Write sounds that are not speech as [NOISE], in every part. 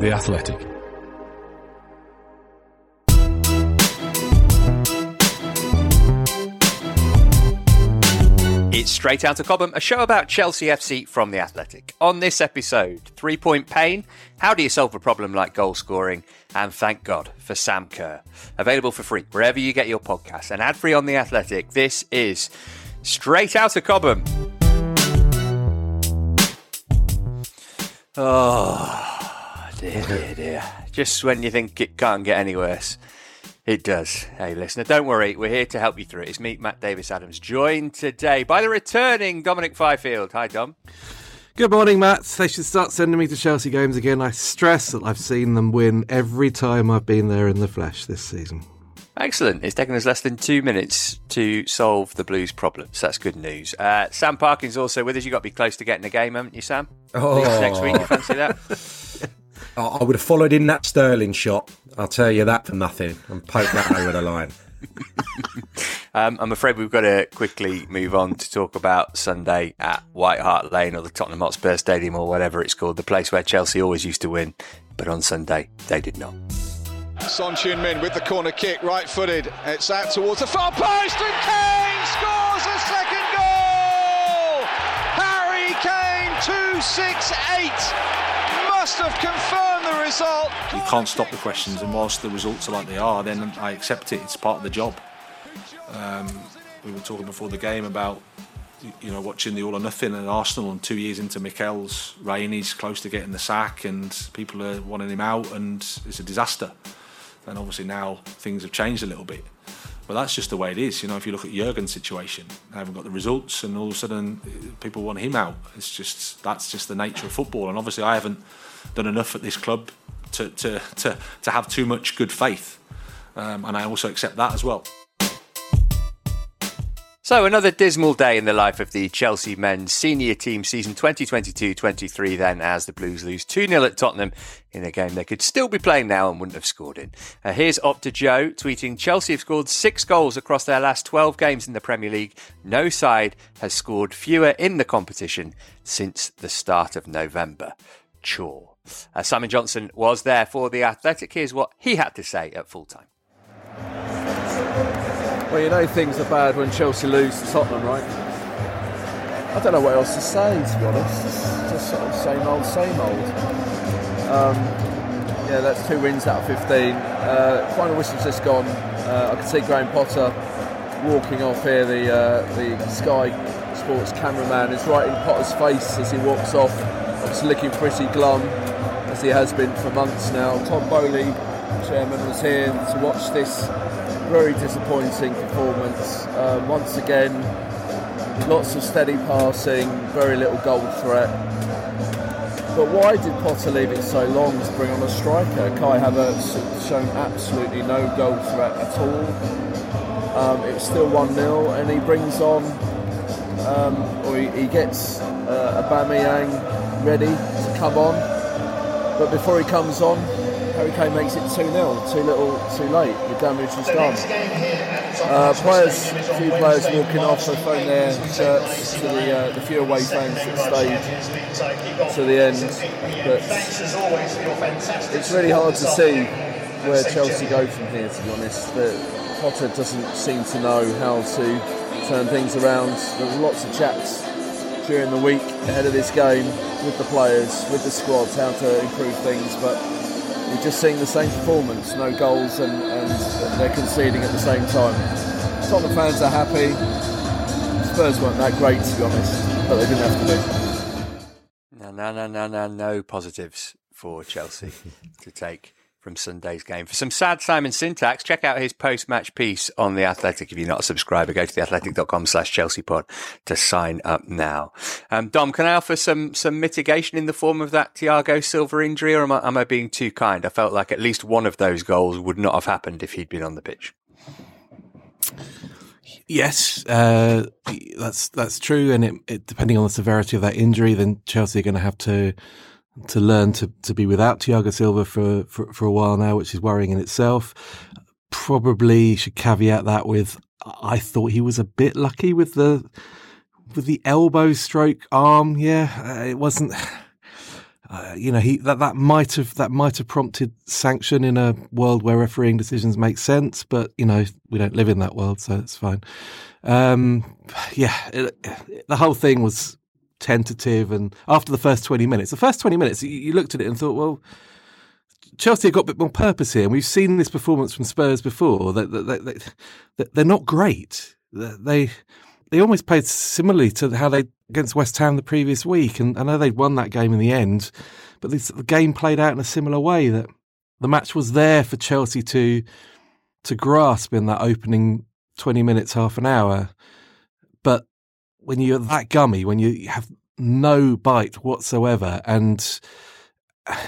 The Athletic. It's Straight Out of Cobham, a show about Chelsea FC from The Athletic. On this episode, three point pain, how do you solve a problem like goal scoring, and thank God for Sam Kerr. Available for free wherever you get your podcasts and ad free on The Athletic. This is Straight Out of Cobham. Oh, dear, dear, dear. Just when you think it can't get any worse. It does. Hey, listener, don't worry. We're here to help you through it. It's me, Matt Davis Adams, joined today by the returning Dominic Fifield. Hi, Dom. Good morning, Matt. They should start sending me to Chelsea games again. I stress that I've seen them win every time I've been there in the flesh this season. Excellent. It's taken us less than two minutes to solve the Blues problems. That's good news. Uh, Sam Parkin's also with us. You've got to be close to getting a game, haven't you, Sam? Oh. Next week, you fancy that? [LAUGHS] I would have followed in that Sterling shot. I'll tell you that for nothing and poke that [LAUGHS] over the line. [LAUGHS] Um, I'm afraid we've got to quickly move on to talk about Sunday at White Hart Lane or the Tottenham Hotspur Stadium or whatever it's called, the place where Chelsea always used to win, but on Sunday they did not. Son Heung-min with the corner kick, right footed. It's out towards the far post, and Kane scores a second goal! Harry Kane, 2 6 8 must have confirmed the result. You can't stop the questions, and whilst the results are like they are, then I accept it. It's part of the job. Um, we were talking before the game about you know watching the all or nothing at Arsenal, and two years into Mikel's reign, he's close to getting the sack, and people are wanting him out, and it's a disaster. And obviously now things have changed a little bit. But that's just the way it is. You know, if you look at Jurgen's situation, they haven't got the results, and all of a sudden people want him out. It's just that's just the nature of football. And obviously, I haven't done enough at this club to, to, to, to have too much good faith. Um, and I also accept that as well. So, another dismal day in the life of the Chelsea men's senior team season 2022 23, then, as the Blues lose 2 0 at Tottenham in a game they could still be playing now and wouldn't have scored in. Uh, here's Opta Joe tweeting Chelsea have scored six goals across their last 12 games in the Premier League. No side has scored fewer in the competition since the start of November. Chore. Uh, Simon Johnson was there for the Athletic. Here's what he had to say at full time. Well, you know things are bad when Chelsea lose to Tottenham, right? I don't know what else to say, to be honest. It's just sort of same old, same old. Um, yeah, that's two wins out of 15. Uh, final whistle's just gone. Uh, I can see Graham Potter walking off here. The uh, the Sky Sports cameraman is right in Potter's face as he walks off. Obviously looking pretty glum as he has been for months now. Todd Boehly, chairman, was here to watch this very disappointing performance. Uh, once again, lots of steady passing, very little goal threat. But why did Potter leave it so long to bring on a striker? Kai Havertz shown absolutely no goal threat at all. Um, it was still 1 0, and he brings on, um, or he, he gets uh, Aubameyang ready to come on. But before he comes on, Harry Kane makes it 2 0, too little, too late. The damage is done. Uh, players, a few players walking off, have thrown their shirts to the, uh, the few away fans that stayed to the end. But it's really hard to see where Chelsea go from here, to be honest. But Potter doesn't seem to know how to turn things around. There were lots of chats during the week ahead of this game with the players, with the squad, how to improve things, but we're just seeing the same performance, no goals, and, and they're conceding at the same time. Tottenham fans are happy. Spurs weren't that great, to be honest, but they didn't have to be. No, no, no, no, no, no positives for Chelsea to take from Sunday's game. For some sad Simon syntax, check out his post-match piece on The Athletic. If you're not a subscriber, go to theathletic.com slash Chelsea pod to sign up now. Um, Dom, can I offer some, some mitigation in the form of that Thiago Silva injury or am I, am I being too kind? I felt like at least one of those goals would not have happened if he'd been on the pitch. Yes, uh, that's that's true, and it, it, depending on the severity of that injury, then Chelsea are going to have to to learn to, to be without Thiago Silva for, for, for a while now, which is worrying in itself. Probably should caveat that with I thought he was a bit lucky with the with the elbow stroke arm. Yeah, uh, it wasn't. [SIGHS] Uh, you know, he that, that might have that might have prompted sanction in a world where refereeing decisions make sense, but you know we don't live in that world, so it's fine. Um, [SIGHS] yeah, it, the whole thing was tentative. And after the first 20 minutes, the first 20 minutes, you, you looked at it and thought, well, Chelsea have got a bit more purpose here. And we've seen this performance from Spurs before. That they, they, they, they're not great. They they almost played similarly to how they against West Ham the previous week. And I know they'd won that game in the end, but this, the game played out in a similar way. That the match was there for Chelsea to to grasp in that opening 20 minutes, half an hour. When you're that gummy, when you have no bite whatsoever, and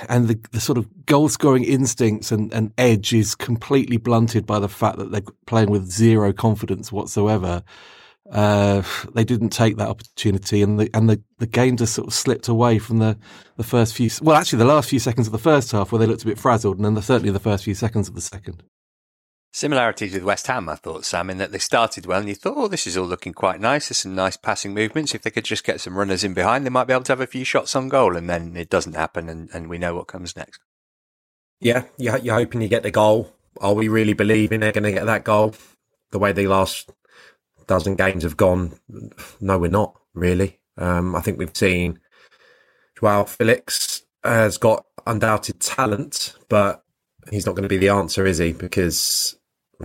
and the, the sort of goal scoring instincts and, and edge is completely blunted by the fact that they're playing with zero confidence whatsoever. Uh, they didn't take that opportunity, and the and the, the game just sort of slipped away from the, the first few. Well, actually, the last few seconds of the first half, where they looked a bit frazzled, and then the, certainly the first few seconds of the second. Similarities with West Ham, I thought, Sam, in that they started well and you thought, oh, this is all looking quite nice. There's some nice passing movements. If they could just get some runners in behind, they might be able to have a few shots on goal. And then it doesn't happen and, and we know what comes next. Yeah, you're, hoping you get the goal. Are we really believing they're going to get that goal? The way the last dozen games have gone, no, we're not really. Um, I think we've seen Joao Felix has got undoubted talent, but he's not going to be the answer, is he? Because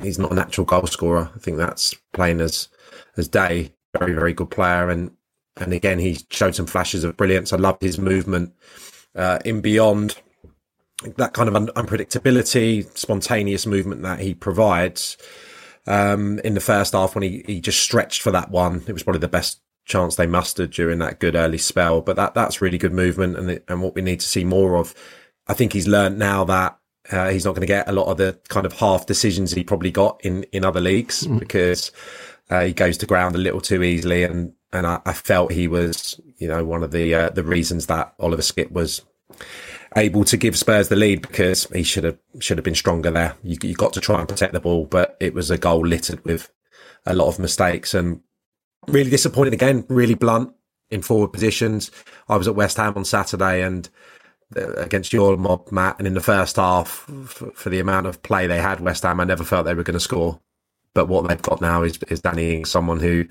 he's not a natural goal scorer. I think that's plain as as day. Very very good player, and and again he showed some flashes of brilliance. I loved his movement uh, in beyond that kind of un- unpredictability, spontaneous movement that he provides. Um, in the first half, when he, he just stretched for that one, it was probably the best chance they mustered during that good early spell. But that that's really good movement, and and what we need to see more of. I think he's learned now that uh, he's not going to get a lot of the kind of half decisions he probably got in, in other leagues mm. because uh, he goes to ground a little too easily. And, and I, I felt he was, you know, one of the, uh, the reasons that Oliver Skipp was able to give Spurs the lead because he should have, should have been stronger there. You, you got to try and protect the ball, but it was a goal littered with a lot of mistakes and really disappointed again, really blunt in forward positions. I was at West Ham on Saturday and against your mob, Matt, and in the first half, for, for, the amount of play they had, West Ham, I never felt they were going to score. But what they've got now is is Danny Ings, someone who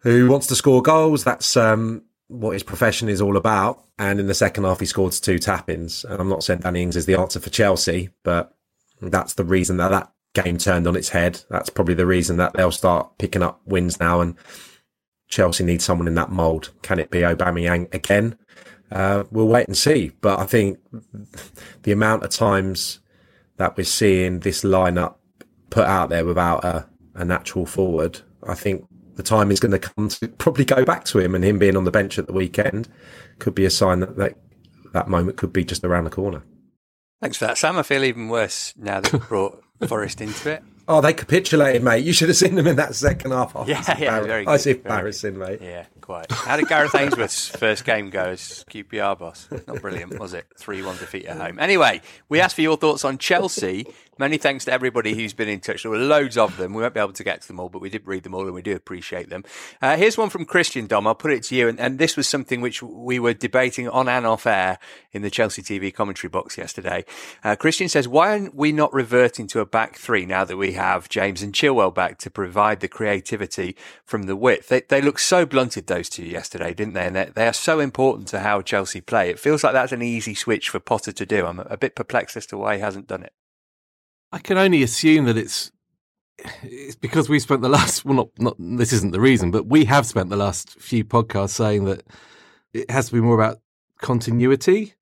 who wants to score goals. That's um, what his profession is all about. And in the second half, he scored two tap-ins. And I'm not saying Danny Ings is the answer for Chelsea, but that's the reason that that game turned on its head. That's probably the reason that they'll start picking up wins now. And Chelsea needs someone in that mould. Can it be Aubameyang again? Uh, we'll wait and see. But I think the amount of times that we're seeing this lineup put out there without a, a natural forward, I think the time is going to come to probably go back to him and him being on the bench at the weekend could be a sign that that, that moment could be just around the corner. Thanks for that, Sam. I feel even worse now that we've brought [LAUGHS] Forest into it. Oh, they capitulated, mate. You should have seen them in that second half. Oh, yeah, yeah, very good. I see embarrassing, mate. Yeah, quite. How did Gareth Ainsworth's first game go as QPR boss? Not brilliant, was it? 3 1 defeat at home. Anyway, we asked for your thoughts on Chelsea. Many thanks to everybody who's been in touch. There were loads of them. We won't be able to get to them all, but we did read them all and we do appreciate them. Uh, here's one from Christian Dom. I'll put it to you. And, and, this was something which we were debating on and off air in the Chelsea TV commentary box yesterday. Uh, Christian says, Why aren't we not reverting to a back three now that we have James and Chilwell back to provide the creativity from the width? They, they look so blunted, those two, yesterday, didn't they? And they, are so important to how Chelsea play. It feels like that's an easy switch for Potter to do. I'm a bit perplexed as to why he hasn't done it. I can only assume that it's it's because we spent the last well not not this isn't the reason, but we have spent the last few podcasts saying that it has to be more about continuity.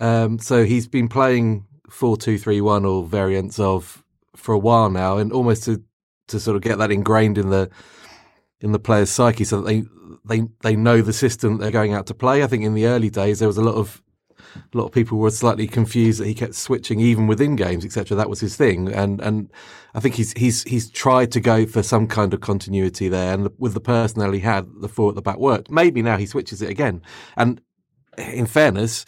Um, so he's been playing four two three one or variants of for a while now, and almost to to sort of get that ingrained in the in the players' psyche, so that they they they know the system they're going out to play. I think in the early days there was a lot of a lot of people were slightly confused that he kept switching even within games, etc. That was his thing, and and I think he's he's he's tried to go for some kind of continuity there, and with the personnel he had, the four at the back worked. Maybe now he switches it again, and in fairness.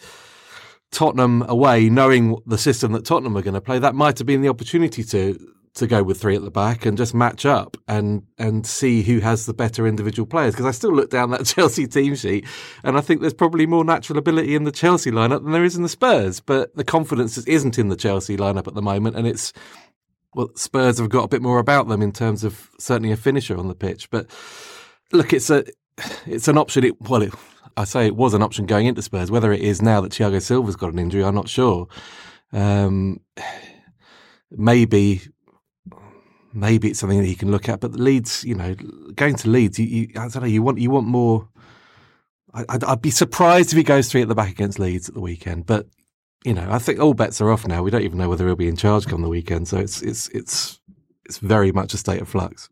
Tottenham away, knowing the system that Tottenham are going to play, that might have been the opportunity to to go with three at the back and just match up and and see who has the better individual players. Because I still look down that [LAUGHS] Chelsea team sheet and I think there's probably more natural ability in the Chelsea lineup than there is in the Spurs. But the confidence isn't in the Chelsea lineup at the moment, and it's well, Spurs have got a bit more about them in terms of certainly a finisher on the pitch. But look, it's a it's an option. It, well, it, I say it was an option going into Spurs. Whether it is now that Thiago Silva's got an injury, I'm not sure. Um, maybe maybe it's something that he can look at. But the Leeds, you know, going to Leeds, you, you, I don't know, you want you want more. I, would be surprised if he goes three at the back against Leeds at the weekend. But you know, I think all bets are off now. We don't even know whether he'll be in charge come the weekend. So it's it's it's it's very much a state of flux.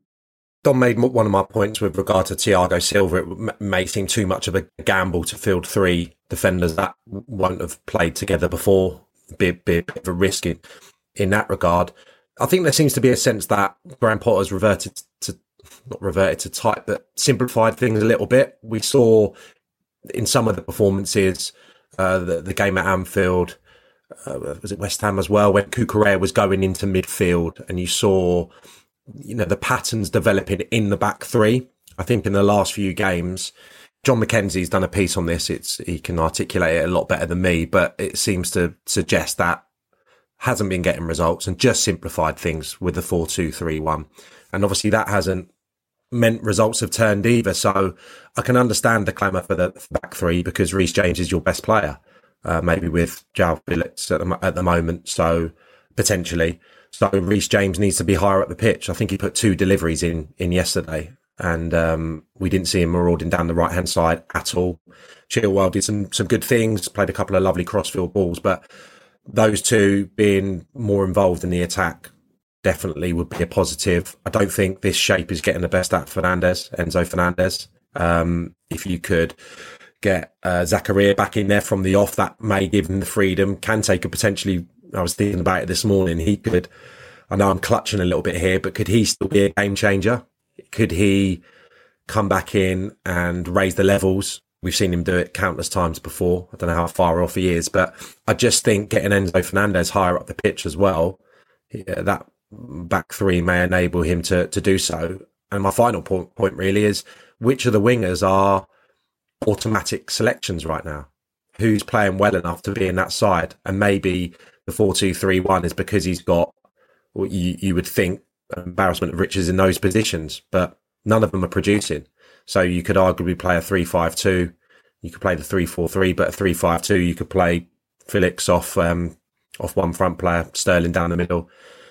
Dom made one of my points with regard to Thiago Silva. It may seem too much of a gamble to field three defenders that won't have played together before. Be, be a bit of a risk in, in that regard. I think there seems to be a sense that Graham Potter's reverted to not reverted to type, but simplified things a little bit. We saw in some of the performances, uh, the, the game at Anfield, uh, was it West Ham as well, when Cucurella was going into midfield, and you saw, you know, the patterns developing in the back three. I think in the last few games, Jon Mackenzie's done a piece on this. It's he can articulate it a lot better than me, but it seems to suggest that hasn't been getting results and just simplified things with the 4 2 3 1. And obviously that hasn't meant results have turned either. So I can understand the clamour for the back three because Reece James is your best player, uh, maybe with João Felix at the, at the moment. So potentially. So Reece James needs to be higher up the pitch. I think he put two deliveries in, in yesterday and um, we didn't see him marauding down the right hand side at all. Chilwell did some, some good things, played a couple of lovely crossfield balls, but those two being more involved in the attack definitely would be a positive. I don't think this shape is getting the best out of Fernandez, Enzo Fernandez. Um, if you could get uh, back in there from the off, that may give him the freedom. Kante could potentially, I was thinking about it this morning, he could, I know I'm clutching a little bit here, but could he still be a game changer? Could he come back in and raise the levels? We've seen him do it countless times before. I don't know how far off he is, but I just think getting Enzo Fernandez higher up the pitch as well, yeah, that back three may enable him to, to do so. And my final point, point really is which of the wingers are automatic selections right now? Who's playing well enough to be in that side? And maybe the 4 2 3 1 is because he's got what you, you would think embarrassment of riches in those positions, but none of them are producing. So you could arguably play a three-five-two. You could play the three-four-three, but a three-five-two, you could play Felix off um, off one front player, Sterling down the middle.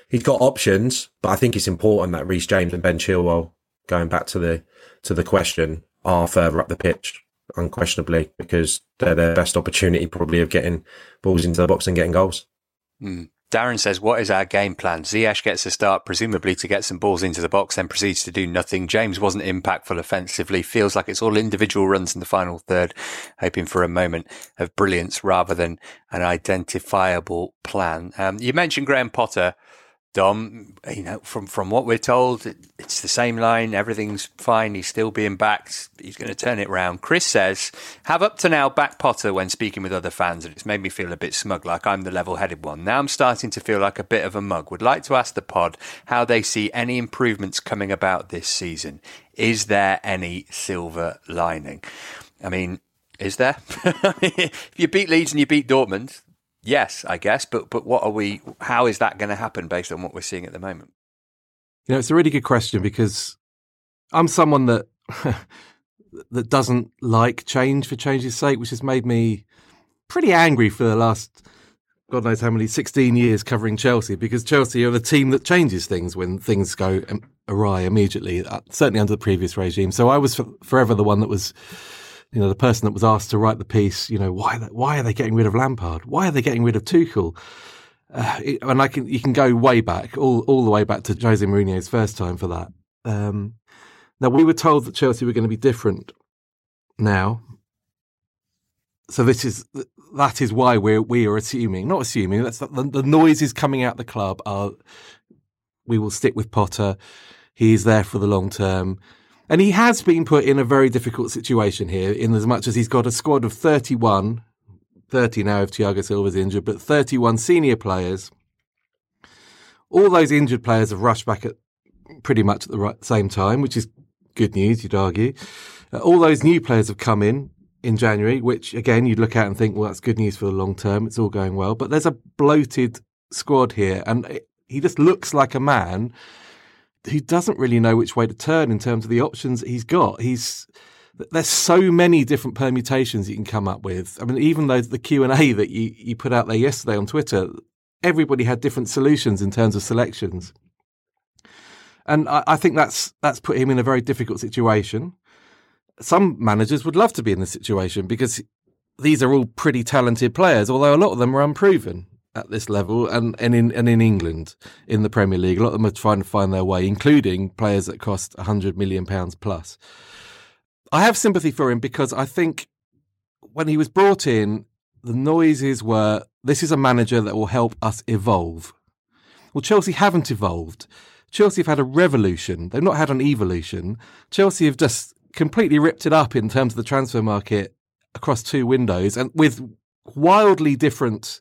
He's got options, but I think it's important that Reece James and Ben Chilwell, going back to the to the question, are further up the pitch, unquestionably, because they're their best opportunity probably of getting balls into the box and getting goals. Mm. Darren says, What is our game plan? Ziyech gets a start, presumably to get some balls into the box, then proceeds to do nothing. James wasn't impactful offensively. Feels like it's all individual runs in the final third, hoping for a moment of brilliance rather than an identifiable plan. Um, you mentioned Graham Potter. Dom, you know, from, from what we're told, it's the same line. Everything's fine. He's still being backed. He's going to turn it round. Chris says, have up to now back Potter when speaking with other fans, and it's made me feel a bit smug, like I'm the level headed one. Now I'm starting to feel like a bit of a mug. Would like to ask the pod how they see any improvements coming about this season. Is there any silver lining? I mean, is there? [LAUGHS] if you beat Leeds and you beat Dortmund, Yes, I guess, but but what are we? How is that going to happen based on what we're seeing at the moment? You know, it's a really good question because I'm someone that [LAUGHS] that doesn't like change for change's sake, which has made me pretty angry for the last God knows how many 16 years covering Chelsea because Chelsea are the team that changes things when things go awry immediately, uh, certainly under the previous regime. So I was forever the one that was you know, the person that was asked to write the piece, you know, why why are they getting rid of Lampard? Why are they getting rid of Tuchel? uh, and I can you can go way back, all all the way back to Jose Mourinho's first time for that. Um, now we were told that Chelsea were going to be different now, so this is that is why we we are assuming, not assuming, that's the, the noises coming out the club are we will stick with Potter. He's there for the long term. And he has been put in a very difficult situation here, in as much as he's got a squad of 31, 30 now if Thiago Silva's injured, but 31 senior players. All those injured players have rushed back at pretty much at the right, same time, which is good news, you'd argue. Uh, all those new players have come in in January, which again, you'd look at and think, well, that's good news for the long term. It's all going well. But there's a bloated squad here, and it, he just looks like a man who doesn't really know which way to turn in terms of the options he's got. He's there's so many different permutations you can come up with. I mean, even though the Q and A that you, you put out there yesterday on Twitter, everybody had different solutions in terms of selections, and I, I think that's that's put him in a very difficult situation. Some managers would love to be in this situation because these are all pretty talented players, although a lot of them are unproven at this level and, and in and in England in the Premier League. A lot of them are trying to find their way, including players that cost hundred million pounds plus. I have sympathy for him because I think when he was brought in, the noises were this is a manager that will help us evolve. Well, Chelsea haven't evolved. Chelsea have had a revolution. They've not had an evolution. Chelsea have just completely ripped it up in terms of the transfer market across two windows and with wildly different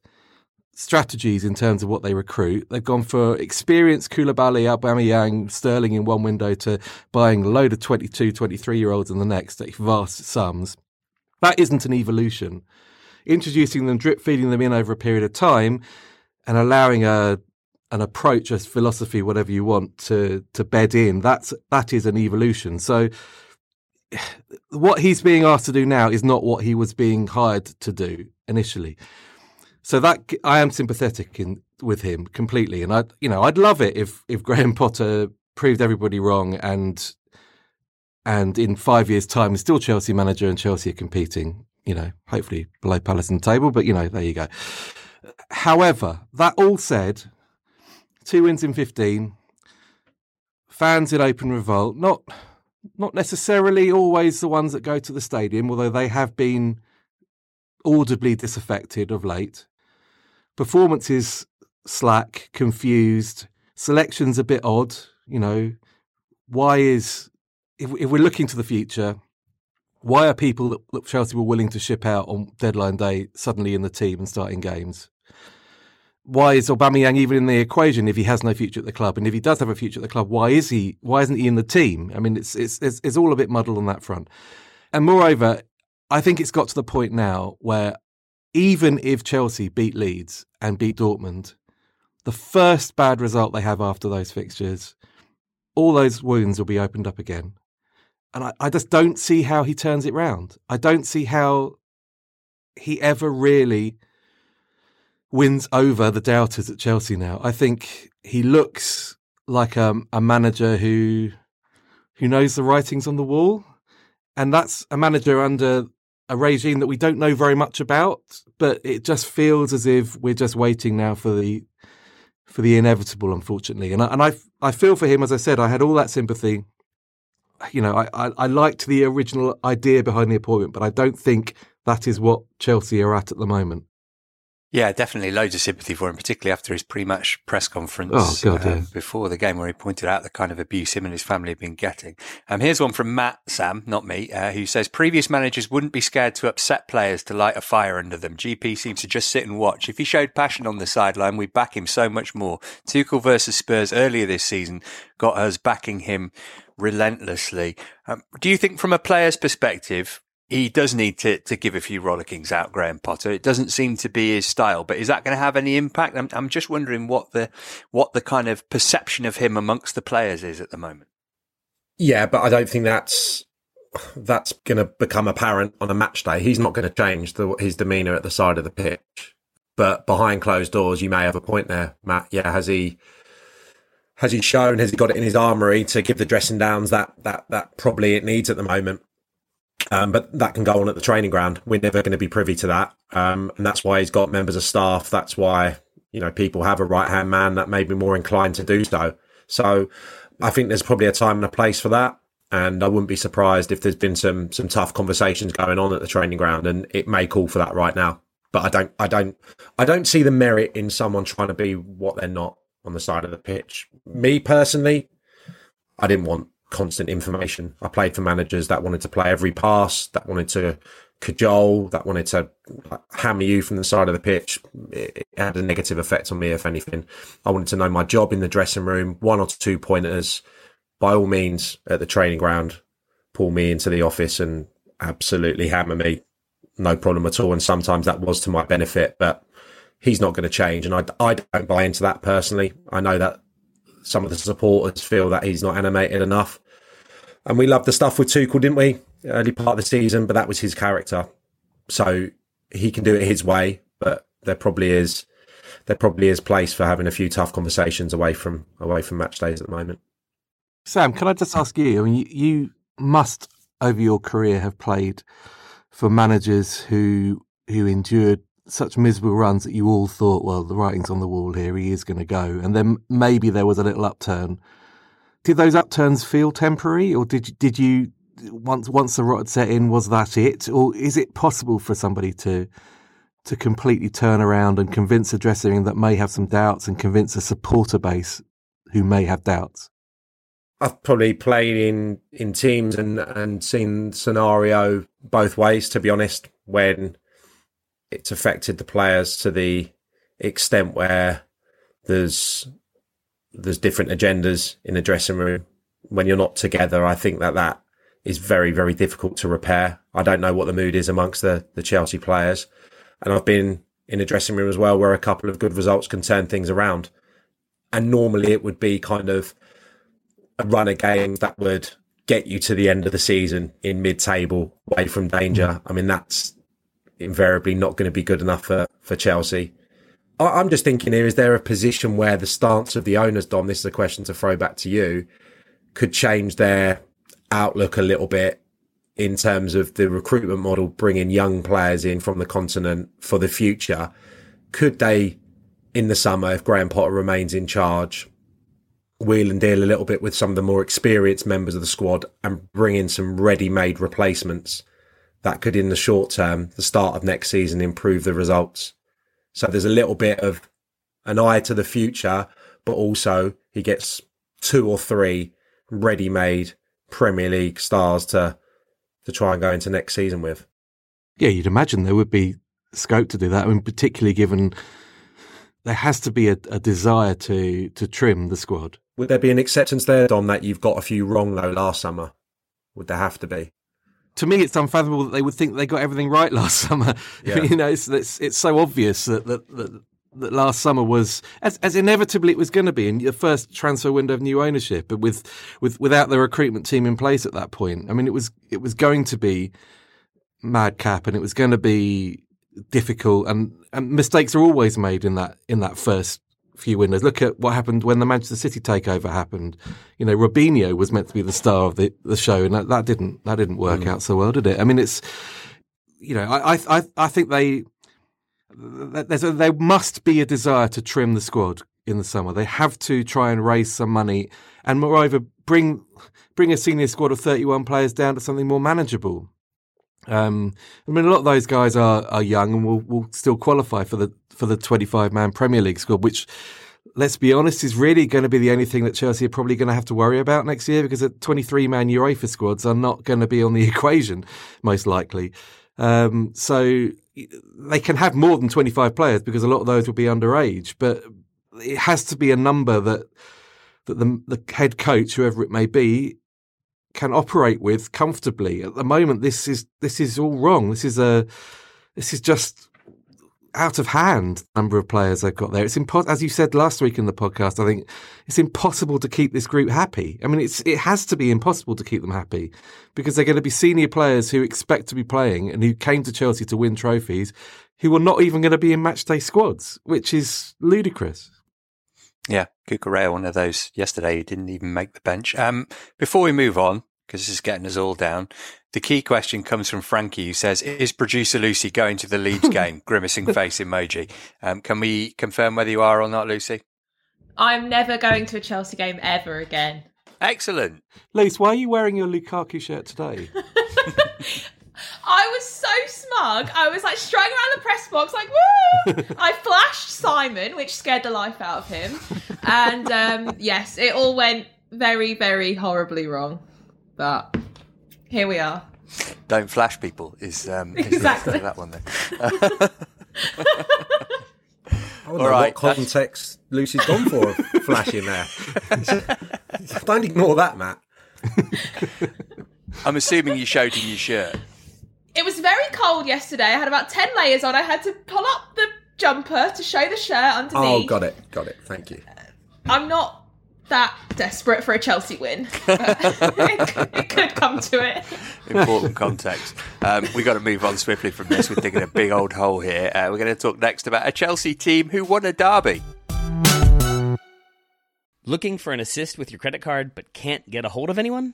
strategies in terms of what they recruit. They've gone for experienced Koulibaly, Aubameyang, Sterling in one window to buying a load of 22, 23 year olds in the next at vast sums. That isn't an evolution. Introducing them, drip feeding them in over a period of time and allowing a an approach, a philosophy, whatever you want to to bed in, that's that is an evolution. So [SIGHS] what he's being asked to do now is not what he was being hired to do initially. So that I am sympathetic in with him completely, and I, you know, I'd love it if if Graham Potter proved everybody wrong and and in five years' time is still Chelsea manager and Chelsea are competing. You know, hopefully below Palace table, but you know, there you go. However, that all said, two wins in fifteen, fans in open revolt, not not necessarily always the ones that go to the stadium, although they have been audibly disaffected of late performance is slack, confused, selection's a bit odd. You know, why is if, if we're looking to the future, why are people that, that Chelsea were willing to ship out on deadline day suddenly in the team and starting games? Why is Aubameyang even in the equation if he has no future at the club? And if he does have a future at the club, why is he? Why isn't he in the team? I mean, it's it's it's, it's all a bit muddled on that front. And moreover, I think it's got to the point now where even if Chelsea beat Leeds and beat Dortmund, the first bad result they have after those fixtures, all those wounds will be opened up again. And I, I just don't see how he turns it round. I don't see how he ever really wins over the doubters at Chelsea now. I think he looks like a, a manager who who knows the writings on the wall. And that's a manager under a regime that we don't know very much about, but it just feels as if we're just waiting now for the for the inevitable, unfortunately. And I, and I I feel for him, as I said, I had all that sympathy. You know, I, I, I liked the original idea behind the appointment, but I don't think that is what Chelsea are at at the moment. Yeah, definitely loads of sympathy for him, particularly after his pre-match press conference oh, God, uh, yeah. before the game, where he pointed out the kind of abuse him and his family have been getting. Um, here's one from Matt Sam, not me, uh, who says previous managers wouldn't be scared to upset players to light a fire under them. GP seems to just sit and watch. If he showed passion on the sideline, we'd back him so much more. Tuchel versus Spurs earlier this season got us backing him relentlessly. Um, do you think, from a player's perspective, he does need to, to give a few rollickings out, Graham Potter. It doesn't seem to be his style, but is that going to have any impact? I'm, I'm just wondering what the what the kind of perception of him amongst the players is at the moment. Yeah, but I don't think that's that's going to become apparent on a match day. He's not going to change the, his demeanour at the side of the pitch, but behind closed doors, you may have a point there, Matt. Yeah, has he? Has he shown? Has he got it in his armory to give the dressing downs that that that probably it needs at the moment? Um, but that can go on at the training ground. We're never going to be privy to that. Um, and that's why he's got members of staff. That's why you know, people have a right hand man that may be more inclined to do so. So I think there's probably a time and a place for that. And I wouldn't be surprised if there's been some some tough conversations going on at the training ground, and it may call for that right now. But I don't, I don't, I don't see the merit in someone trying to be what they're not on the side of the pitch. Me personally, I didn't want constant information. I played for managers that wanted to play every pass, that wanted to cajole, that wanted to hammer you from the side of the pitch. It had a negative effect on me, if anything. I wanted to know my job in the dressing room, one or two pointers. By all means, at the training ground, pull me into the office and absolutely hammer me. No problem at all. And sometimes that was to my benefit, but he's not going to change. And I, I don't buy into that personally. I know that some of the supporters feel that he's not animated enough. And we loved the stuff with Tuchel, didn't we? Early part of the season, but that was his character. So he can do it his way, but there probably is there probably is place for having a few tough conversations away from away from match days at the moment. Sam, can I just ask you? I mean, you, you must over your career have played for managers who who endured such miserable runs that you all thought, well, the writing's on the wall here. He is going to go, and then maybe there was a little upturn. Did those upturns feel temporary, or did did you once once the rot set in, was that it, or is it possible for somebody to to completely turn around and convince a dressing room that may have some doubts and convince a supporter base who may have doubts? I've probably played in in teams and and seen scenario both ways. To be honest, when it's affected the players to the extent where there's there's different agendas in the dressing room. When you're not together, I think that that is very very difficult to repair. I don't know what the mood is amongst the the Chelsea players, and I've been in a dressing room as well where a couple of good results can turn things around. And normally it would be kind of a run of games that would get you to the end of the season in mid-table, away from danger. I mean, that's invariably not going to be good enough for, for Chelsea. I, am just thinking here, is there a position where the stance of the owners, Dom, this is a question to throw back to you, could change their outlook a little bit in terms of the recruitment model, bringing young players in from the continent for the future? Could they, in the summer, if Graham Potter remains in charge, wheel and deal a little bit with some of the more experienced members of the squad and bring in some ready-made replacements that could, in the short term, the start of next season, improve the results. So there's a little bit of an eye to the future, but also he gets two or three ready-made Premier League stars to to try and go into next season with. Yeah, you'd imagine there would be scope to do that. I mean, particularly given there has to be a, a desire to to trim the squad. Would there be an acceptance there, Dom, that you've got a few wrong though last summer? Would there have to be? To me, it's unfathomable that they would think they got everything right [LAUGHS] last summer. Yeah. [LAUGHS] you know, it's, it's, it's so obvious that that, that that last summer was as, as inevitably it was going to be in the first transfer window of new ownership, but with with without the recruitment team in place at that point. I mean, it was it was going to be madcap, and it was going to be difficult, and, and mistakes are always made in that in that first few winners. Look at what happened when the Manchester City takeover happened. You know, Robinho was meant to be the star of the, the show, and that, that didn't that didn't work mm. out so well, did it? I mean, it's you know, I I I think they there's a, there must be a desire to trim the squad in the summer. They have to try and raise some money, and moreover, bring bring a senior squad of 31 players down to something more manageable. Um, I mean, a lot of those guys are are young and will will still qualify for the for the 25 man Premier League squad, which let's be honest, is really going to be the only thing that Chelsea are probably going to have to worry about next year because the 23 man UEFA squads are not going to be on the [LAUGHS] equation, most likely. Um, so they can have more than 25 players because a lot of those will be underage, but it has to be a number that that the, the head coach, whoever it may be, can operate with comfortably. At the moment, this is this is all wrong. This is a this is just out of hand number of players they've got there. It's impossible, as you said last week in the podcast. I think it's impossible to keep this group happy. I mean, it's it has to be impossible to keep them happy because they're going to be senior players who expect to be playing and who came to Chelsea to win trophies, who are not even going to be in matchday squads, which is ludicrous. Yeah, Cucurella, one of those yesterday, he didn't even make the bench. Um, before we move on, because this is getting us all down, The key question comes from Frankie, who says, "Is producer Lucy going to the Leeds [LAUGHS] game?" Grimacing face emoji. Um, can we confirm whether you are or not, Lucy? I'm never going to a Chelsea game ever again. Excellent. Luce, why are you wearing your Lukaku shirt today? [LAUGHS] I was so smug. I was like strutting around the press box, like woo! [LAUGHS] I flashed Simon, which scared the life out of him. And um, yes, it all went very, very horribly wrong. But here we are. Don't flash people is, um, is [LAUGHS] Exactly. that one then. [LAUGHS] I don't know right, what context Lucy's gone for flashing there. don't ignore that, Matt. I'm assuming you showed him your shirt. It was very cold yesterday. I had about 10 layers on. I had to pull up the jumper to show the shirt underneath. Oh, got it, got it. Thank you. I'm not that desperate for a Chelsea win. [LAUGHS] [LAUGHS] it, could, it could come to it. Important context. Um, we got to move on swiftly from this. We're digging a big old hole here. Uh, we're going to talk next about a Chelsea team who won a derby. Looking for an assist with your credit card but can't get a hold of anyone?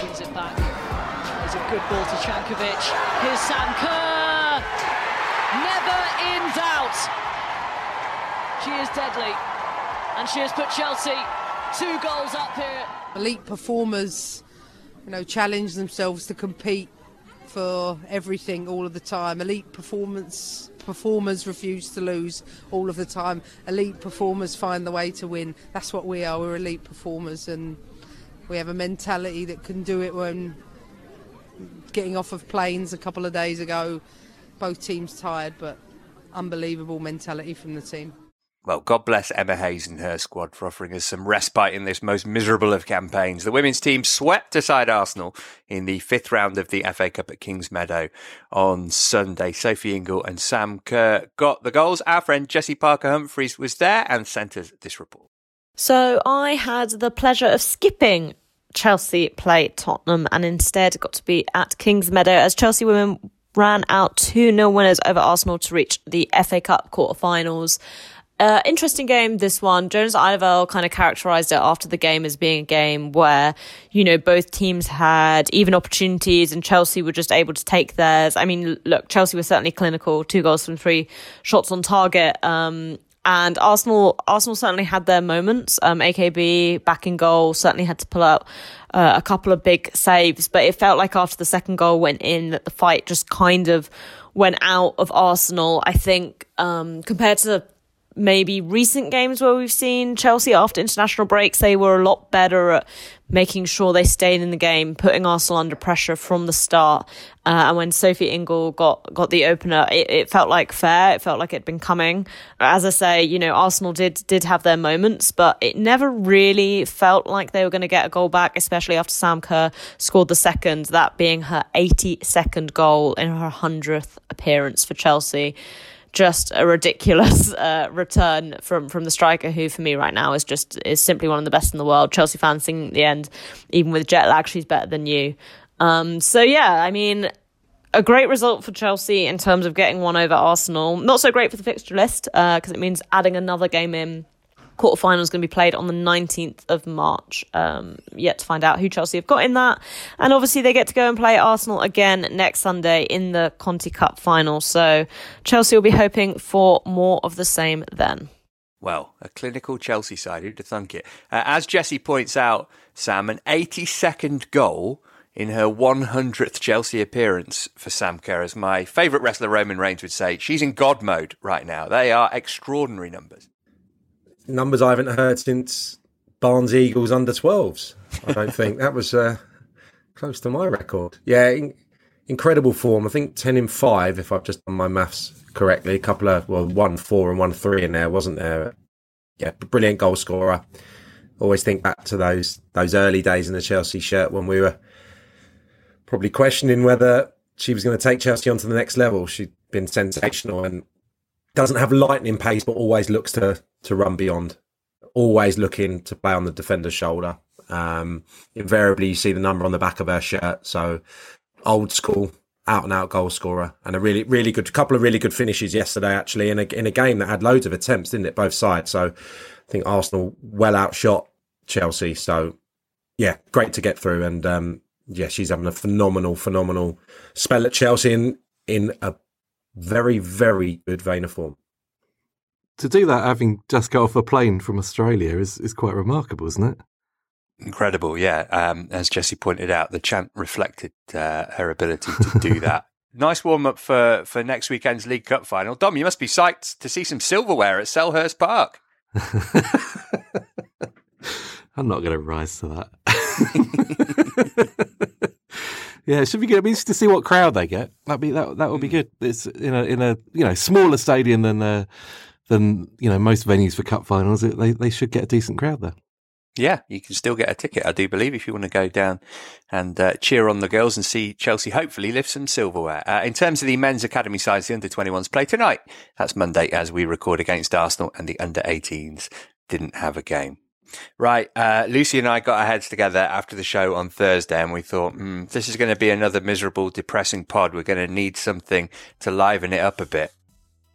Brings it back. There's a good ball to Cankovic. Here's Sam Kerr. Never in doubt. She is deadly. And she has put Chelsea two goals up here. elite performers, you know, challenge themselves to compete for everything all of the time. Elite performance performers refuse to lose all of the time. Elite performers find the way to win. That's what we are. We're elite performers, and we have a mentality that can do it. When getting off of planes a couple of days ago, both teams tired, but unbelievable mentality from the team. Well, God bless Emma Hayes and her squad for offering us some respite in this most miserable of campaigns. The women's team swept aside Arsenal in the fifth round of the FA Cup at Kingsmeadow on Sunday. Sophie Ingle and Sam Kerr got the goals. Our friend Jesse Parker Humphreys was there and sent us this report. So I had the pleasure of skipping Chelsea play Tottenham and instead got to be at Kingsmeadow as Chelsea women ran out 2 0 winners over Arsenal to reach the FA Cup quarterfinals. Uh, interesting game, this one. Jonas Eidevall kind of characterized it after the game as being a game where, you know, both teams had even opportunities and Chelsea were just able to take theirs. I mean, look, Chelsea were certainly clinical, two goals from three shots on target. Um, and Arsenal, Arsenal certainly had their moments. Um, AKB back in goal certainly had to pull out uh, a couple of big saves, but it felt like after the second goal went in that the fight just kind of went out of Arsenal. I think um, compared to maybe recent games where we've seen Chelsea after international breaks, they were a lot better at making sure they stayed in the game, putting Arsenal under pressure from the start. Uh, and when Sophie Ingle got got the opener, it, it felt like fair. It felt like it'd been coming. As I say, you know, Arsenal did did have their moments, but it never really felt like they were going to get a goal back, especially after Sam Kerr scored the second, that being her 82nd goal in her 100th appearance for Chelsea just a ridiculous [LAUGHS] uh, return from from the striker who for me right now is just is simply one of the best in the world. Chelsea fans singing at the end even with jet lag she's better than you. Um, so yeah i mean a great result for chelsea in terms of getting one over arsenal. Not so great for the fixture list because it means adding another game in quarterfinal is going to be played on the 19th of March. Um, yet to find out who Chelsea have got in that. And obviously, they get to go and play Arsenal again next Sunday in the Conti Cup final. So Chelsea will be hoping for more of the same then. Well, a clinical Chelsea side, who'd have thunk it? Uh, as Jesse points out, Sam, an 82nd goal in her 100th Chelsea appearance for Sam Kerr. As my favourite wrestler Roman Reigns would say, she's in God mode right now. They are extraordinary numbers. Numbers I haven't heard since Barnes Eagles under 12s. I don't think that was uh, close to my record. Yeah, in- incredible form. I think 10 in 5, if I've just done my maths correctly. A couple of, well, one four and one three in there, wasn't there? Yeah, brilliant goal scorer. Always think back to those those early days in the Chelsea shirt when we were probably questioning whether she was going to take Chelsea on to the next level. She'd been sensational and doesn't have lightning pace, but always looks to to run beyond. Always looking to play on the defender's shoulder. Um, invariably, you see the number on the back of her shirt. So old school, out and out goal scorer, and a really really good couple of really good finishes yesterday. Actually, in a in a game that had loads of attempts, didn't it, both sides? So I think Arsenal well outshot Chelsea. So yeah, great to get through. And um, yeah, she's having a phenomenal, phenomenal spell at Chelsea in in a very, very good vein of form. To do that, having just got off a plane from Australia, is, is quite remarkable, isn't it? Incredible, yeah. Um, as Jesse pointed out, the chant reflected uh, her ability to do [LAUGHS] that. nice warm up for, for next weekend's League Cup final. Dom, you must be psyched to see some silverware at Selhurst Park. [LAUGHS] I'm not going to rise to that. [LAUGHS] yeah, it should be good. I mean, to see what crowd they get. That'd be that. That would be Hmm. good. It's in a in a you know smaller stadium than uh, than you know most venues for cup finals. They they should get a decent crowd there. Yeah, you can still get a ticket, I do believe, if you want to go down and uh, cheer on the girls and see Chelsea hopefully lift some silverware. Uh, in terms of the men's academy sides, the under 21s play tonight. That's Monday as we record against Arsenal, and the under 18s didn't have a game. Right, uh, Lucy and I got our heads together after the show on Thursday, and we thought, hmm, this is going to be another miserable, depressing pod. We're going to need something to liven it up a bit.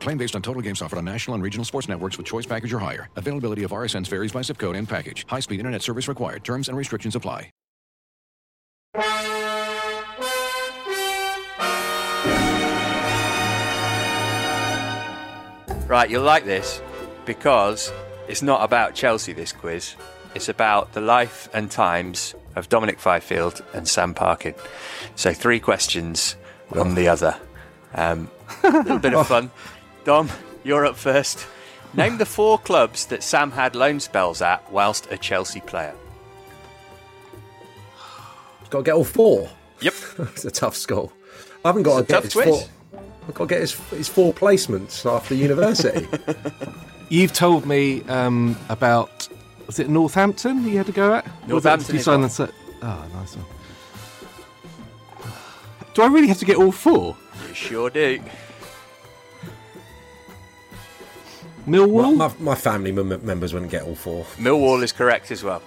Claim based on total games offered on national and regional sports networks with choice package or higher. Availability of RSNs varies by zip code and package. High speed internet service required. Terms and restrictions apply. Right, you'll like this because it's not about Chelsea, this quiz. It's about the life and times of Dominic Fifield and Sam Parkin. So, three questions on the other. Um, a little bit of [LAUGHS] fun. Dom, you're up first. Name the four clubs that Sam had loan spells at whilst a Chelsea player. Got to get all four. Yep. [LAUGHS] it's a tough school. I haven't got It's to a get tough his quiz. four. I've got to get his, his four placements after university. [LAUGHS] You've told me um, about was it Northampton you had to go at? Or was that- Northampton did you is the set? Oh, nice one. Do I really have to get all four? You sure do. Millwall. My, my, my family mem- members wouldn't get all four. Millwall is correct as well.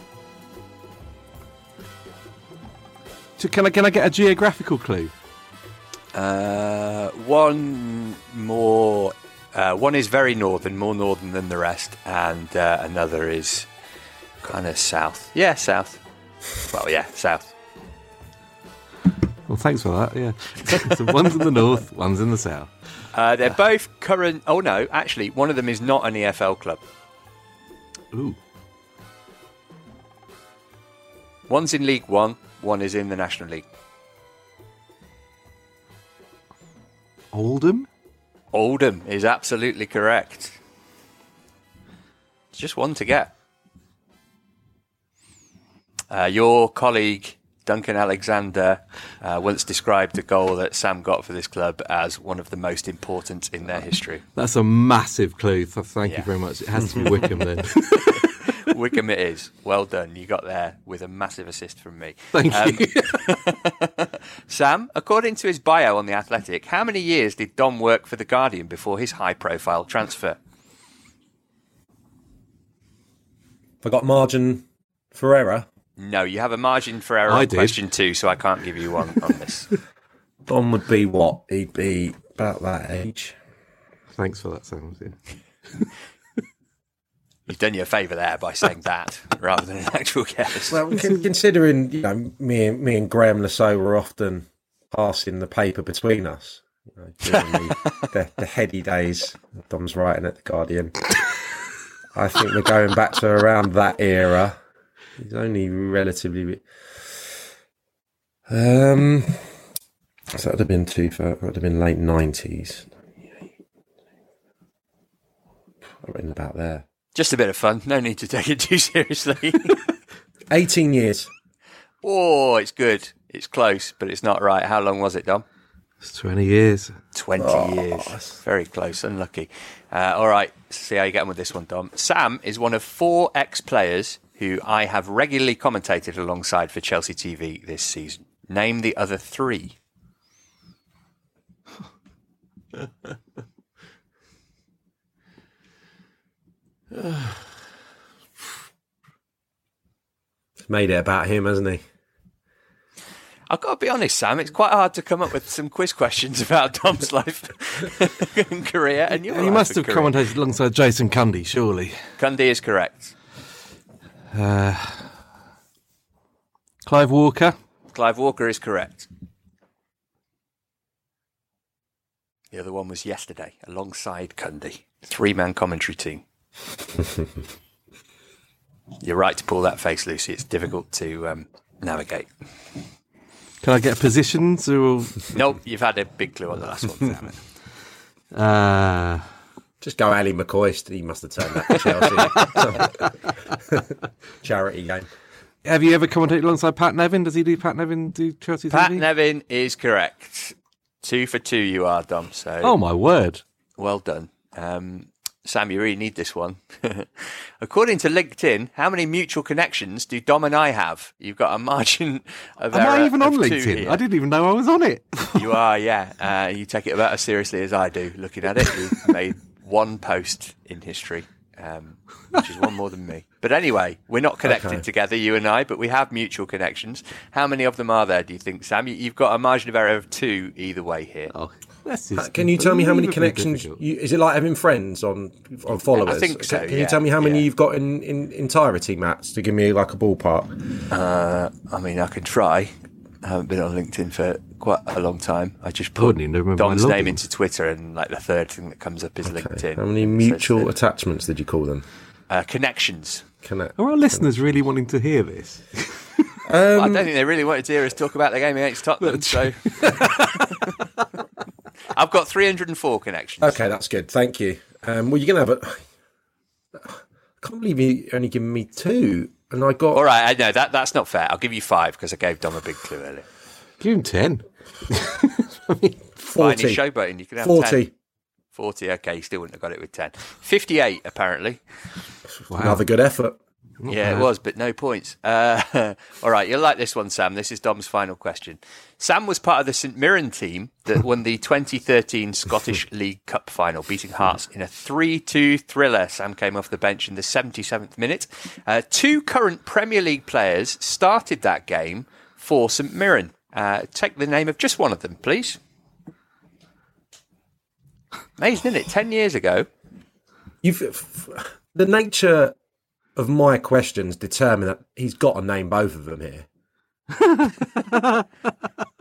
So can I can I get a geographical clue? Uh, one more. Uh, one is very northern, more northern than the rest, and uh, another is kind of south. Yeah, south. Well, yeah, south. Well, thanks for that. Yeah, [LAUGHS] so one's in the north, one's in the south. Uh, they're both current. Oh no, actually, one of them is not an EFL club. Ooh. One's in League One. One is in the National League. Oldham. Oldham is absolutely correct. It's just one to get. Uh, your colleague Duncan Alexander uh, once described the goal that Sam got for this club as one of the most important in their history. That's a massive clue. Thank Yeah. you very much. It has to be [LAUGHS] Wycombe then. [LAUGHS] Wycombe it is. Well done. You got there with a massive assist from me. Thank you. [LAUGHS] Sam, according to his bio on The Athletic, how many years did Dom work for The Guardian before his high profile transfer? Have I got margin for error? No, you have a margin for error I on did. question two, so I can't give you one [LAUGHS] on this. Dom would be what? He'd be about that age. Thanks for that, Sam. [LAUGHS] You've done you a favour there by saying that rather than an actual guess. Well, considering you know me and me and Graeme Le Saux were often passing the paper between us you know, during the, [LAUGHS] the, the heady days. Dom's writing at the Guardian. I think we're going back to around that era. He's only relatively. Um, so that would have been too far. That would have been late nineties. Written about there. Just a bit of fun. No need to take it too seriously. [LAUGHS] Eighteen years. oh, it's good. It's close, but it's not right. How long was it, Dom? It's 20 years. 20 Oh, years. Very close. Unlucky. Uh, all right. See how you get on with this one, Dom. Sam is one of four ex players who I have regularly commentated alongside for Chelsea TV this season. Name the other three. Made it about him, hasn't he? I've got to be honest, Sam. It's quite hard to come up with some quiz questions about [LAUGHS] Dom's life and career. And your he life must have career. commentated alongside Jason Cundy, surely. Cundy is correct. Uh, Clive Walker. Clive Walker is correct. The other one was yesterday, alongside Cundy. Three man commentary team. [LAUGHS] You're right to pull that face, Lucy. It's difficult to um, navigate. Can I get positions or? Nope, you've had a big clue on the last one. Sam. [LAUGHS] Uh, Just go Ali McCoy. He must have turned that to Chelsea. [LAUGHS] Charity game. have you ever commentated alongside Pat Nevin? Does he do Pat Nevin do Chelsea Pat TV? Nevin is correct. Two for two, you are, Dom. So Oh my word! Well done. Um, Sam, you really need this one. [LAUGHS] According to LinkedIn, how many mutual connections do Dom and I have? You've got a margin of Am error I even on of two LinkedIn? I didn't even know I was on it. You are, yeah. Uh, you take it about as seriously as I do. Looking at it, you've [LAUGHS] made one post in history, um, which is one more than me. But anyway, we're not connected Okay. together, you and I, but we have mutual connections. How many of them are there? Do you think, Sam? You- You've got a margin of error of two either way here. Oh, Can you tell me how many connections? You, is it like having friends on on followers? I think so, Can, can yeah, you tell me how many yeah. you've got in, in entirety, Matt, to give me like a ballpark? Uh, I mean, I can try. I haven't been on LinkedIn for quite a long time. I just put wouldn't even remember name into Twitter, and like the third thing that comes up is LinkedIn. How many mutual attachments did you call them? uh, connections? Connect. Are our listeners really wanting to hear this? I Um, don't think they really wanted to hear us talk about the game against Tottenham. So [LAUGHS] I've got 304 connections. Okay, that's good. Thank you. Um, well, you're gonna have a. I can't believe you only given me two, and I got. All right, I know that that's not fair. I'll give you five because I gave Dom a big clue earlier. Give him ten. Fine, 40. he's showboating. You can have 40. 10. 40, okay, you still wouldn't have got it with 10. 58, apparently. Another good effort. Yeah, it was, but no points. Uh, [LAUGHS] all right, you'll like this one, Sam. This is Dom's final question. Sam was part of the St Mirren team that won the [LAUGHS] 2013 Scottish League Cup final, beating Hearts in a 3 2 thriller. Sam came off the bench in the 77th minute. Uh, two current Premier League players started that game for St Mirren. Uh, take the name of just one of them, please. Amazing, isn't it? 10 years ago. You've the nature of my questions determine that he's got to name both of them here. [LAUGHS]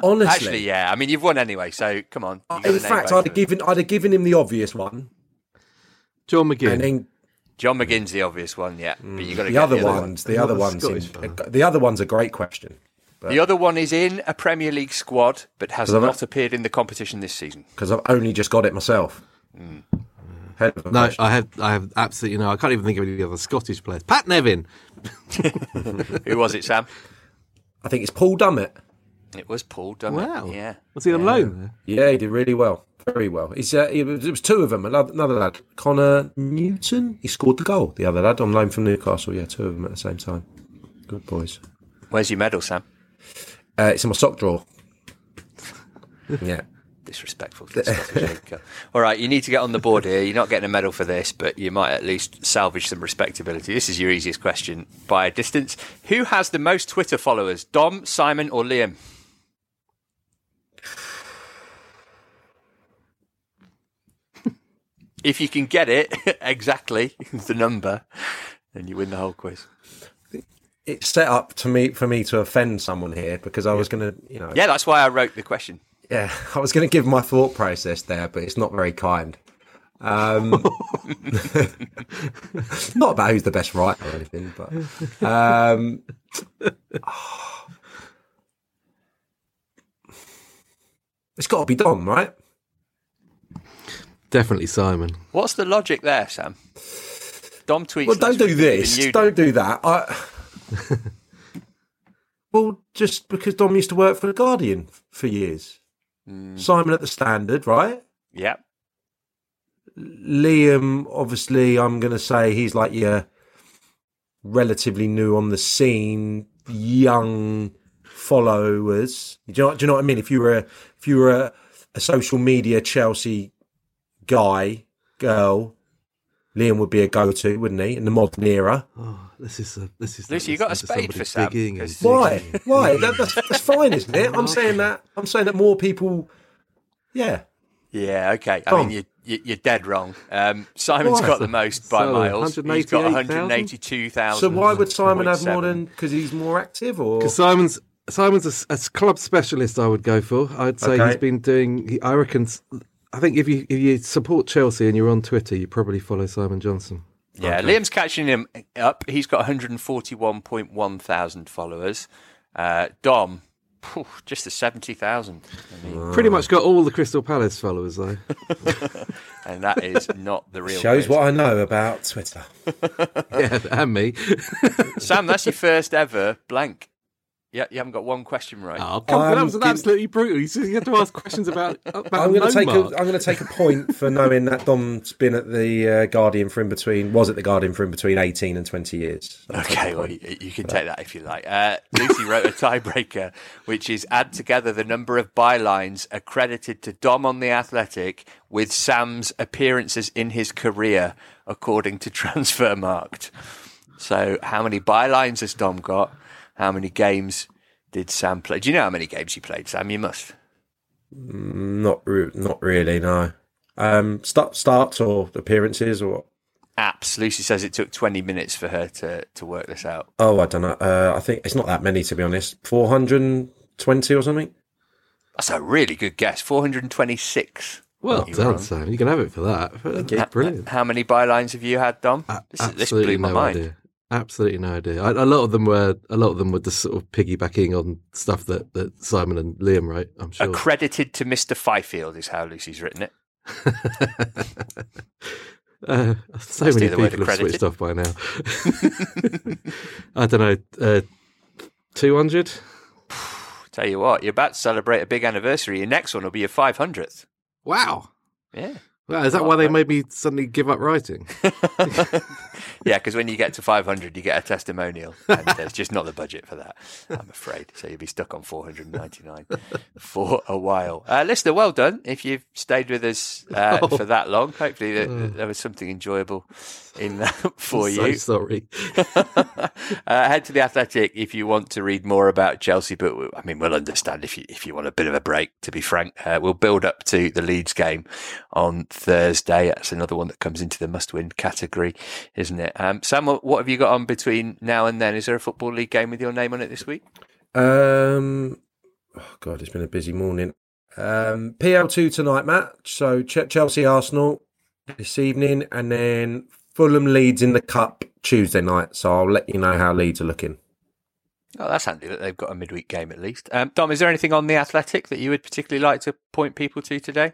Honestly, Actually, yeah. I mean, you've won anyway, so come on. Uh, in fact, I'd have given I'd have given him the obvious one. John McGinn. And then John McGinn's the obvious one, yeah. But you mm, got the other the other ones, one. the other ones, in, uh, the other one's a great question. The other one is in a Premier League squad, but has Because I've- not appeared in the competition this season. because I've only just got it myself. Mm. Head of a No, question. I have, I have absolutely no. I can't even think of any other Scottish players. Pat Nevin. [LAUGHS] Who was it, Sam? I think it's Paul Dummett. It was Paul Dummett. Wow. Yeah. Was he on loan? Yeah, he did really well. Very well. He's, uh, it, was, it was two of them. Another, another lad, Conor Newton. He scored the goal. The other lad on loan from Newcastle. Yeah, two of them at the same time. Good boys. Where's your medal, Sam? Uh, it's in my sock drawer. [LAUGHS] yeah. Disrespectful. To the Scottish League Cup. All right, you need to get on the board here. You're not getting a medal for this, but you might at least salvage some respectability. This is your easiest question by a distance. Who has the most Twitter followers, Dom, Simon, or Liam? [LAUGHS] if you can get it [LAUGHS] exactly [LAUGHS] the number, then you win the whole quiz. It's set up to me for me to offend someone here because I was going to, you know. Yeah, that's why I wrote the question. Yeah, [LAUGHS] I was going to give my thought process there, but it's not very kind. Um, [LAUGHS] not about who's the best writer or anything, but um, [SIGHS] it's got to be Dom, right? Definitely Simon. What's the logic there, Sam? Dom tweets. Well, don't do this. Don't do that. I. [LAUGHS] well, just because Dom used to work for the Guardian for years. Mm. Simon at the Standard, right? Yep. Liam, obviously, I'm going to say he's like your relatively new on the scene, young followers. Do you know, do you know what I mean? If you were a, if you were a, a social media Chelsea guy, girl, Liam would be a go-to, wouldn't he? In the modern era. Oh, this is a, this is. Lucy, you got a listening spade for somebody Sam. digging Why? Why? That, that's, that's fine, isn't it? I'm saying that. I'm saying that more people. Yeah. Yeah, okay. I Dom. mean, you, you, you're dead wrong. Um, Simon's Why? got the most by So, miles. He's got 182,000. So why would Simon have more than? Because he's more active, or Because Simon's Simon's a, a club specialist. I would go for. I'd say Okay. he's been doing. I reckon. S- I think if you if you support Chelsea and you're on Twitter, you probably follow Simon Johnson. Yeah, Liam's catching him up. He's got 141.1 thousand followers. Uh, Dom, phew, just the 70,000. I mean, Pretty much got all the Crystal Palace followers though. [LAUGHS] and that is not the real. shows quiz. what I know about Twitter. [LAUGHS] yeah, and me. Sam, that's your first ever blank. Yeah, you haven't got one question right. Oh, come on, that I'm was absolutely brutal. You said had to ask questions about [LAUGHS] about I'm going to take a, mark. I'm going to take a point for knowing that Dom's been at the uh, Guardian for in between was at the Guardian for in between 18 and 20 years. I'll Okay, well, you, you can take that if you like. Uh, Lucy wrote a [LAUGHS] tiebreaker, which is add together the number of bylines accredited to Dom on the Athletic with Sam's appearances in his career, according to [LAUGHS] Transfermarkt. So, how many bylines has Dom got? How many games did Sam play? Do you know how many games he played, Sam? You must. Not re- not really, no. Um, start, starts or appearances or Apps. Lucy says it took 20 minutes for her to, to work this out. oh, I don't know. Uh, I think it's not that many to be honest. 420 or something. That's a really good guess. 426. Well You were done. Sam. You can have it for that. That's brilliant. How many bylines have you had, Dom? This, is- this Absolutely blew my no mind. idea. Absolutely no idea. I, a lot of them were a lot of them were just sort of piggybacking on stuff that, that Simon and Liam wrote. I'm sure. Accredited to Mr. Fifield is how Lucy's written it. [LAUGHS] Uh, so Let's many do the word people have switched off by now. [LAUGHS] I don't know. Uh, Two hundred. [SIGHS] Tell you what, you're about to celebrate a big anniversary. Your next one will be your 500th. Wow. Yeah. Wow, is that why they made me suddenly give up writing? [LAUGHS] Yeah, because when you get to 500, you get a testimonial. And there's just not the budget for that, I'm afraid. So you'll be stuck on 499 for a while. Uh, listener, well done if you've stayed with us uh, Oh. for that long. Hopefully, there, there was something enjoyable in that [LAUGHS] [LAUGHS] for I'm you. So sorry. [LAUGHS] uh, head to the Athletic if you want to read more about Chelsea. But I mean, we'll understand if you if you want a bit of a break. To be frank, uh, we'll build up to the Leeds game on Thursday. That's another one that comes into the must-win category, isn't it? Um, Sam, what what have you got on between now and then? Is there a football league game with your name on it this week? Um, oh God, it's been a busy morning. Um, PL2 tonight match. So Ch- Chelsea Arsenal this evening, and then Fulham Leeds in the Cup Tuesday night. So I'll let you know how Leeds are looking. Oh, that's handy that they've got a midweek game at least. Um, Dom, is there anything on the Athletic that you would particularly like to point people to today?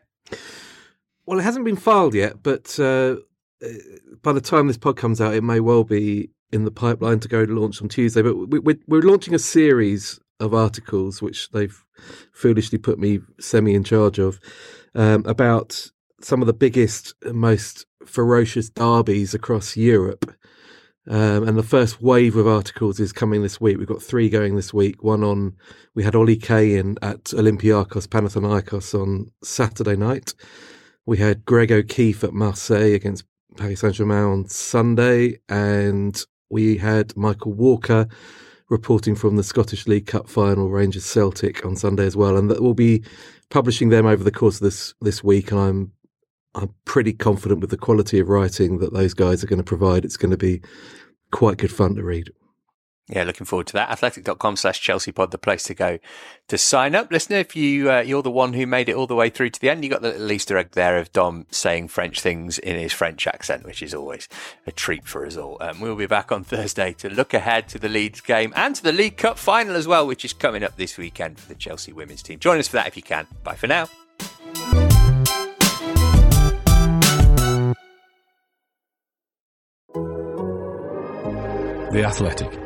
Well, it hasn't been filed yet, but uh, by the time this pod comes out, it may well be in the pipeline to go to launch on Tuesday. But we, we're, we're launching a series of articles, which they've foolishly put me semi in charge of, um, about some of the biggest, most ferocious derbies across Europe. Um, and the first wave of articles is coming this week. We've got three going this week. One on, we had Ollie Kay at Olympiakos Panathinaikos on Saturday night. We had Greg O'Keeffe at Marseille against Paris Saint Germain on Sunday. And we had Michael Walker reporting from the Scottish League Cup final, Rangers Celtic on Sunday as well. And that we'll be publishing them over the course of this, this week. And I'm I'm pretty confident with the quality of writing that those guys are going to provide. It's going to be quite good fun to read. Yeah, looking forward to that. Athletic.com slash Chelsea pod, the place to go to sign up. Listener, if you, uh, you're the one who made it all the way through to the end, you got the little Easter egg there of Dom saying French things in his French accent, which is always a treat for us all. Um, we'll be back on Thursday to look ahead to the Leeds game and to the League Cup final as well, which is coming up this weekend for the Chelsea women's team. Join us for that if you can. Bye for now. The Athletic.